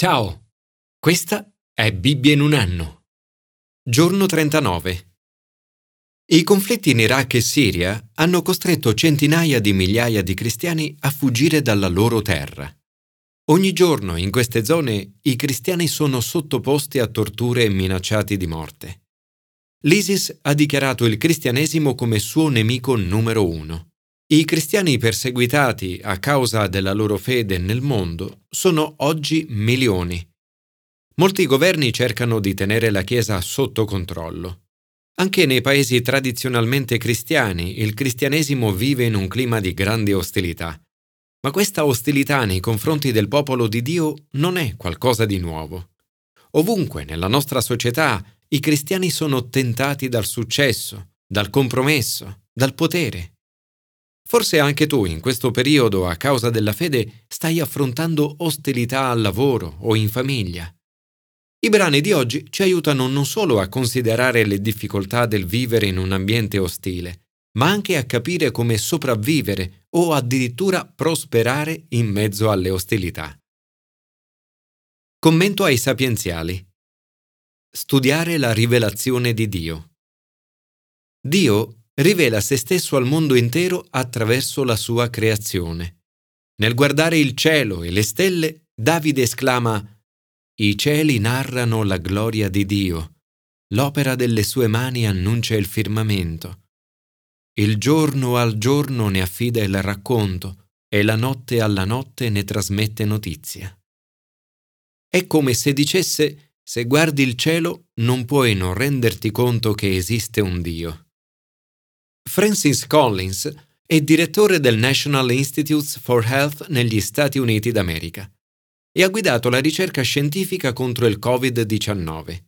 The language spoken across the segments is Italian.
Ciao, questa è Bibbia in un anno. Giorno 39. I conflitti in Iraq e Siria hanno costretto centinaia di migliaia di cristiani a fuggire dalla loro terra. Ogni giorno in queste zone i cristiani sono sottoposti a torture e minacciati di morte. L'ISIS ha dichiarato il cristianesimo come suo nemico numero uno. I cristiani perseguitati a causa della loro fede nel mondo sono oggi milioni. Molti governi cercano di tenere la Chiesa sotto controllo. Anche nei paesi tradizionalmente cristiani il cristianesimo vive in un clima di grande ostilità. Ma questa ostilità nei confronti del popolo di Dio non è qualcosa di nuovo. Ovunque nella nostra società i cristiani sono tentati dal successo, dal compromesso, dal potere. Forse anche tu in questo periodo, a causa della fede, stai affrontando ostilità al lavoro o in famiglia. I brani di oggi ci aiutano non solo a considerare le difficoltà del vivere in un ambiente ostile, ma anche a capire come sopravvivere o addirittura prosperare in mezzo alle ostilità. Commento ai sapienziali. Studiare la rivelazione di Dio. Dio rivela se stesso al mondo intero attraverso la sua creazione. Nel guardare il cielo e le stelle, Davide esclama I cieli narrano la gloria di Dio, l'opera delle sue mani annuncia il firmamento. Il giorno al giorno ne affida il racconto e la notte alla notte ne trasmette notizia. È come se dicesse se guardi il cielo non puoi non renderti conto che esiste un Dio. Francis Collins è direttore del National Institutes for Health negli Stati Uniti d'America e ha guidato la ricerca scientifica contro il Covid-19.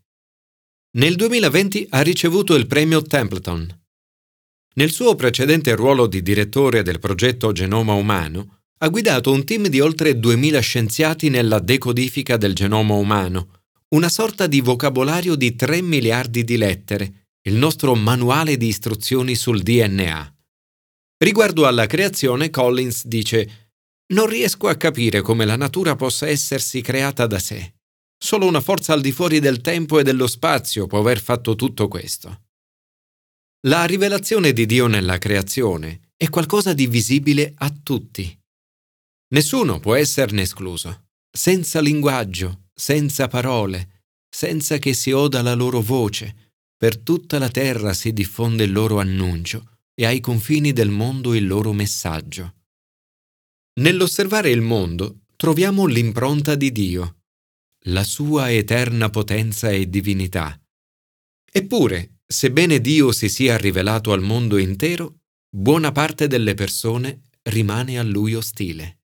Nel 2020 ha ricevuto il premio Templeton. Nel suo precedente ruolo di direttore del progetto Genoma Umano, ha guidato un team di oltre 2000 scienziati nella decodifica del genoma umano, una sorta di vocabolario di 3 miliardi di lettere, il nostro manuale di istruzioni sul DNA. Riguardo alla creazione, Collins dice Non riesco a capire come la natura possa essersi creata da sé. Solo una forza al di fuori del tempo e dello spazio può aver fatto tutto questo. La rivelazione di Dio nella creazione è qualcosa di visibile a tutti. Nessuno può esserne escluso, senza linguaggio, senza parole, senza che si oda la loro voce, per tutta la terra si diffonde il loro annuncio e ai confini del mondo il loro messaggio. Nell'osservare il mondo troviamo l'impronta di Dio, la sua eterna potenza e divinità. Eppure, sebbene Dio si sia rivelato al mondo intero, buona parte delle persone rimane a lui ostile.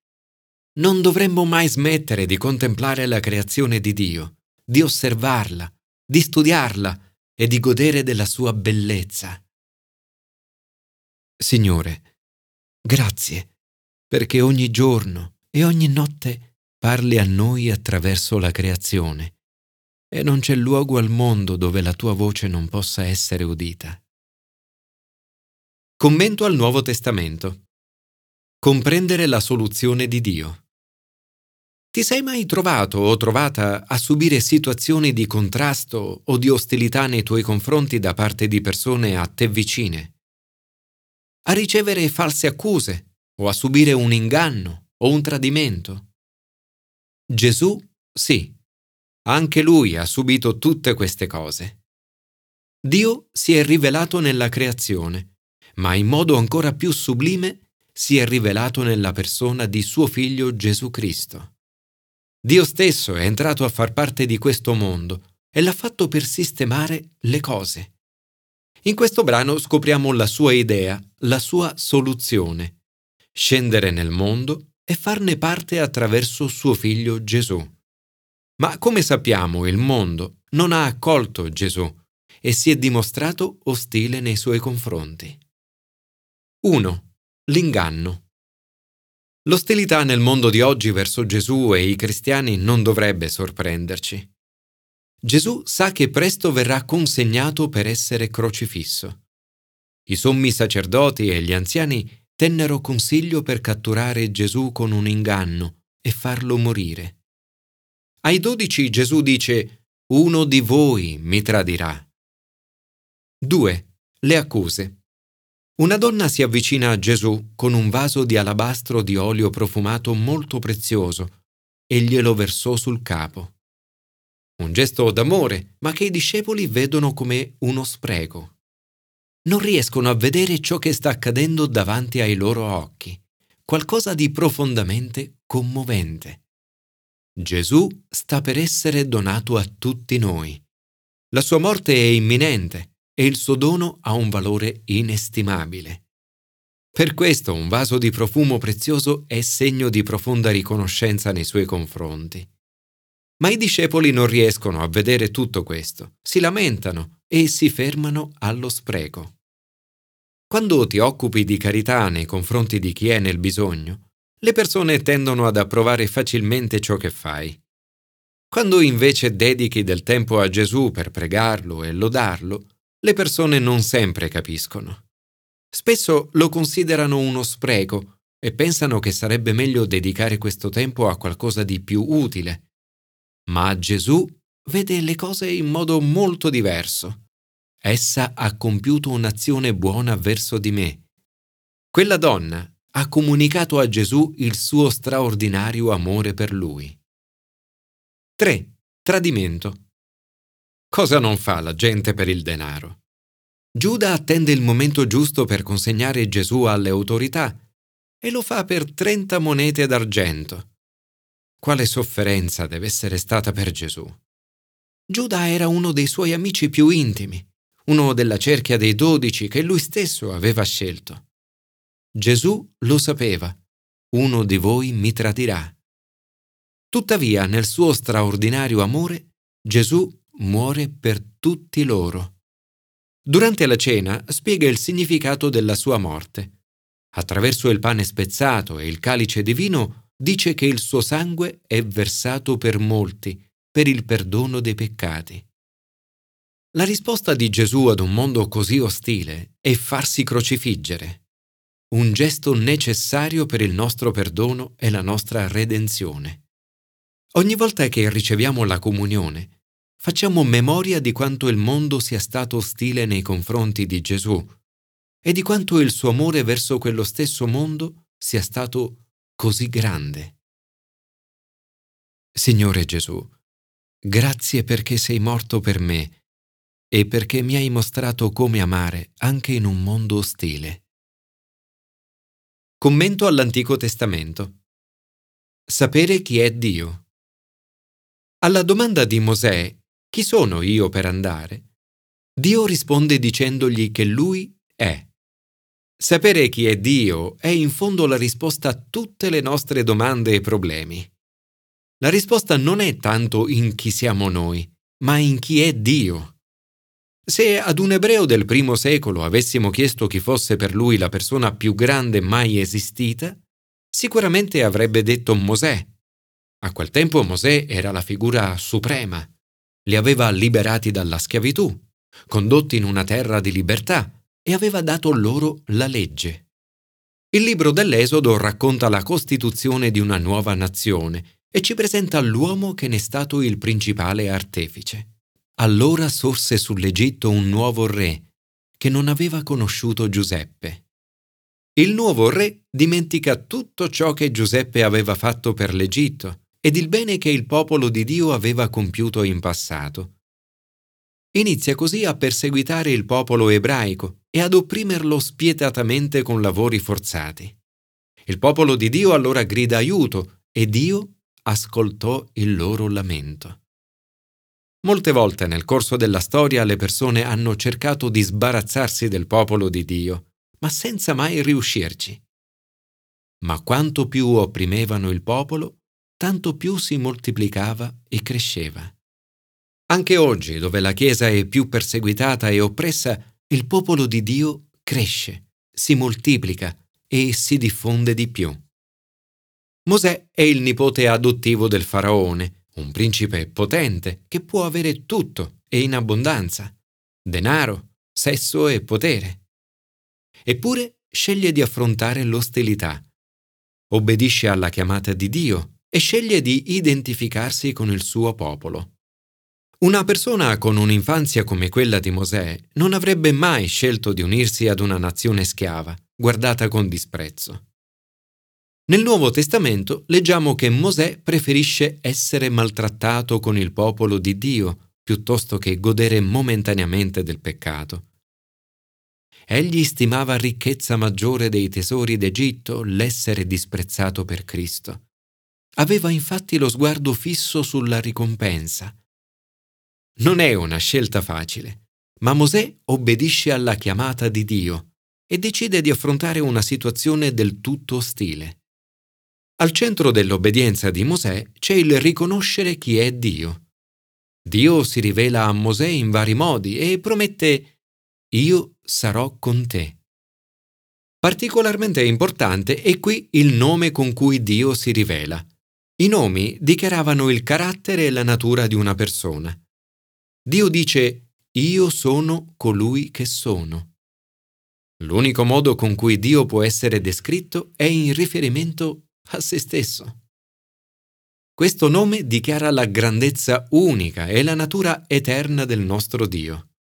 Non dovremmo mai smettere di contemplare la creazione di Dio, di osservarla, di studiarla, e di godere della sua bellezza. Signore, grazie perché ogni giorno e ogni notte parli a noi attraverso la creazione e non c'è luogo al mondo dove la tua voce non possa essere udita. Commento al Nuovo Testamento. Comprendere la soluzione di Dio. Ti sei mai trovato o trovata a subire situazioni di contrasto o di ostilità nei tuoi confronti da parte di persone a te vicine? A ricevere false accuse o a subire un inganno o un tradimento? Gesù sì, anche lui ha subito tutte queste cose. Dio si è rivelato nella creazione, ma in modo ancora più sublime si è rivelato nella persona di suo figlio Gesù Cristo. Dio stesso è entrato a far parte di questo mondo e l'ha fatto per sistemare le cose. In questo brano scopriamo la sua idea, la sua soluzione, scendere nel mondo e farne parte attraverso suo figlio Gesù. Ma come sappiamo il mondo non ha accolto Gesù e si è dimostrato ostile nei suoi confronti. 1. L'inganno. L'ostilità nel mondo di oggi verso Gesù e i cristiani non dovrebbe sorprenderci. Gesù sa che presto verrà consegnato per essere crocifisso. I sommi sacerdoti e gli anziani tennero consiglio per catturare Gesù con un inganno e farlo morire. Ai dodici Gesù dice, uno di voi mi tradirà. 2. Le accuse. Una donna si avvicina a Gesù con un vaso di alabastro di olio profumato molto prezioso e glielo versò sul capo. Un gesto d'amore, ma che i discepoli vedono come uno spreco. Non riescono a vedere ciò che sta accadendo davanti ai loro occhi, qualcosa di profondamente commovente. Gesù sta per essere donato a tutti noi. La sua morte è imminente e il suo dono ha un valore inestimabile. Per questo un vaso di profumo prezioso è segno di profonda riconoscenza nei suoi confronti. Ma i discepoli non riescono a vedere tutto questo, si lamentano e si fermano allo spreco. Quando ti occupi di carità nei confronti di chi è nel bisogno, le persone tendono ad approvare facilmente ciò che fai. Quando invece dedichi del tempo a Gesù per pregarlo e lodarlo, le persone non sempre capiscono. Spesso lo considerano uno spreco e pensano che sarebbe meglio dedicare questo tempo a qualcosa di più utile. Ma Gesù vede le cose in modo molto diverso. Essa ha compiuto un'azione buona verso di me. Quella donna ha comunicato a Gesù il suo straordinario amore per lui. 3. Tradimento. Cosa non fa la gente per il denaro? Giuda attende il momento giusto per consegnare Gesù alle autorità e lo fa per 30 monete d'argento. Quale sofferenza deve essere stata per Gesù? Giuda era uno dei suoi amici più intimi, uno della cerchia dei dodici che lui stesso aveva scelto. Gesù lo sapeva, uno di voi mi tradirà. Tuttavia, nel suo straordinario amore, Gesù muore per tutti loro. Durante la cena spiega il significato della sua morte. Attraverso il pane spezzato e il calice di vino dice che il suo sangue è versato per molti, per il perdono dei peccati. La risposta di Gesù ad un mondo così ostile è farsi crocifiggere, un gesto necessario per il nostro perdono e la nostra redenzione. Ogni volta che riceviamo la comunione, facciamo memoria di quanto il mondo sia stato ostile nei confronti di Gesù e di quanto il suo amore verso quello stesso mondo sia stato così grande. Signore Gesù, grazie perché sei morto per me e perché mi hai mostrato come amare anche in un mondo ostile. Commento all'Antico Testamento. Sapere chi è Dio. Alla domanda di Mosè chi sono io per andare? Dio risponde dicendogli che Lui è. Sapere chi è Dio è in fondo la risposta a tutte le nostre domande e problemi. La risposta non è tanto in chi siamo noi, ma in chi è Dio. Se ad un ebreo del primo secolo avessimo chiesto chi fosse per lui la persona più grande mai esistita, sicuramente avrebbe detto Mosè. A quel tempo Mosè era la figura suprema, li aveva liberati dalla schiavitù, condotti in una terra di libertà e aveva dato loro la legge. Il libro dell'Esodo racconta la costituzione di una nuova nazione e ci presenta l'uomo che ne è stato il principale artefice. Allora sorse sull'Egitto un nuovo re che non aveva conosciuto Giuseppe. Il nuovo re dimentica tutto ciò che Giuseppe aveva fatto per l'Egitto ed il bene che il popolo di Dio aveva compiuto in passato. Inizia così a perseguitare il popolo ebraico e ad opprimerlo spietatamente con lavori forzati. Il popolo di Dio allora grida aiuto e Dio ascoltò il loro lamento. Molte volte nel corso della storia le persone hanno cercato di sbarazzarsi del popolo di Dio, ma senza mai riuscirci. Ma quanto più opprimevano il popolo, tanto più si moltiplicava e cresceva. Anche oggi, dove la Chiesa è più perseguitata e oppressa, il popolo di Dio cresce, si moltiplica e si diffonde di più. Mosè è il nipote adottivo del faraone, un principe potente che può avere tutto e in abbondanza, denaro, sesso e potere. Eppure sceglie di affrontare l'ostilità. Obbedisce alla chiamata di Dio e sceglie di identificarsi con il suo popolo. Una persona con un'infanzia come quella di Mosè non avrebbe mai scelto di unirsi ad una nazione schiava, guardata con disprezzo. Nel Nuovo Testamento leggiamo che Mosè preferisce essere maltrattato con il popolo di Dio piuttosto che godere momentaneamente del peccato. Egli stimava ricchezza maggiore dei tesori d'Egitto l'essere disprezzato per Cristo. Aveva infatti lo sguardo fisso sulla ricompensa. Non è una scelta facile, ma Mosè obbedisce alla chiamata di Dio e decide di affrontare una situazione del tutto ostile. Al centro dell'obbedienza di Mosè c'è il riconoscere chi è Dio. Dio si rivela a Mosè in vari modi e promette Io sarò con te. Particolarmente importante è qui il nome con cui Dio si rivela. I nomi dichiaravano il carattere e la natura di una persona. Dio dice Io sono colui che sono. L'unico modo con cui Dio può essere descritto è in riferimento a se stesso. Questo nome dichiara la grandezza unica e la natura eterna del nostro Dio.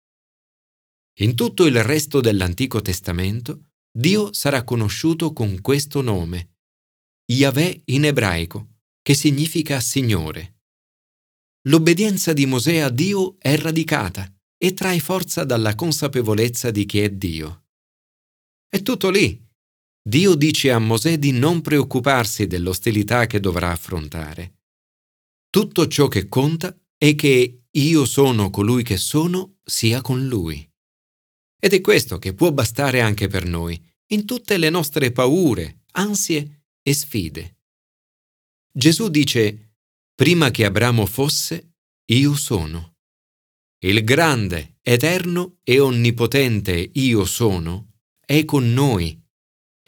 In tutto il resto dell'Antico Testamento, Dio sarà conosciuto con questo nome, Yahweh in ebraico, che significa Signore. L'obbedienza di Mosè a Dio è radicata e trae forza dalla consapevolezza di chi è Dio. È tutto lì. Dio dice a Mosè di non preoccuparsi dell'ostilità che dovrà affrontare. Tutto ciò che conta è che io sono colui che sono sia con lui. Ed è questo che può bastare anche per noi, in tutte le nostre paure, ansie e sfide. Gesù dice, prima che Abramo fosse, io sono. Il grande, eterno e onnipotente io sono è con noi.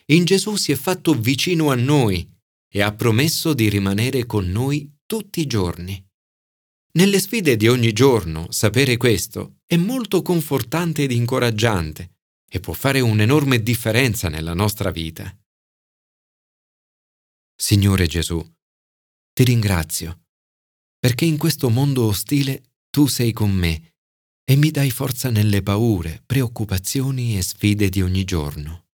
In Gesù si è fatto vicino a noi e ha promesso di rimanere con noi tutti i giorni. Nelle sfide di ogni giorno sapere questo è molto confortante ed incoraggiante e può fare un'enorme differenza nella nostra vita. Signore Gesù, ti ringrazio perché in questo mondo ostile tu sei con me e mi dai forza nelle paure, preoccupazioni e sfide di ogni giorno.